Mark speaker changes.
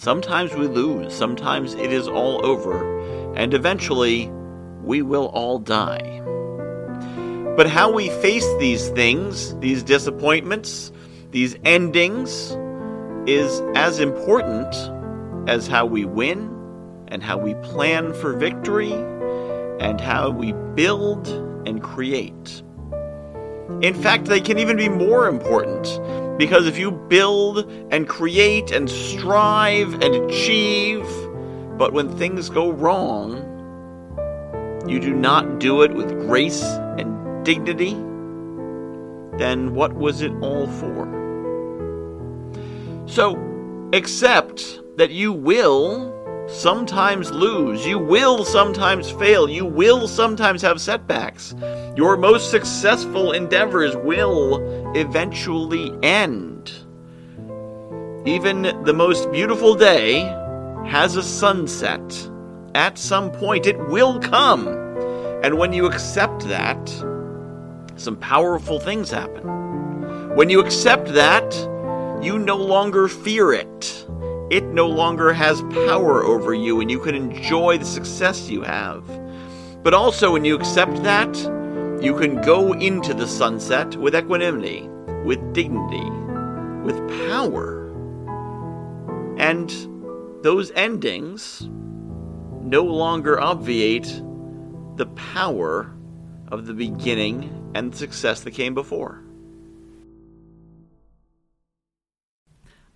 Speaker 1: Sometimes we lose. Sometimes it is all over. And eventually, we will all die. But how we face these things, these disappointments, these endings, is as important as how we win and how we plan for victory and how we build and create. In fact, they can even be more important because if you build and create and strive and achieve, but when things go wrong, you do not do it with grace and dignity, then what was it all for? So, accept that you will sometimes lose. You will sometimes fail. You will sometimes have setbacks. Your most successful endeavors will eventually end. Even the most beautiful day has a sunset. At some point, it will come. And when you accept that, some powerful things happen. When you accept that, you no longer fear it it no longer has power over you and you can enjoy the success you have. But also, when you accept that, you can go into the sunset with equanimity, with dignity, with power. And those endings no longer obviate the power of the beginning and the success that came before.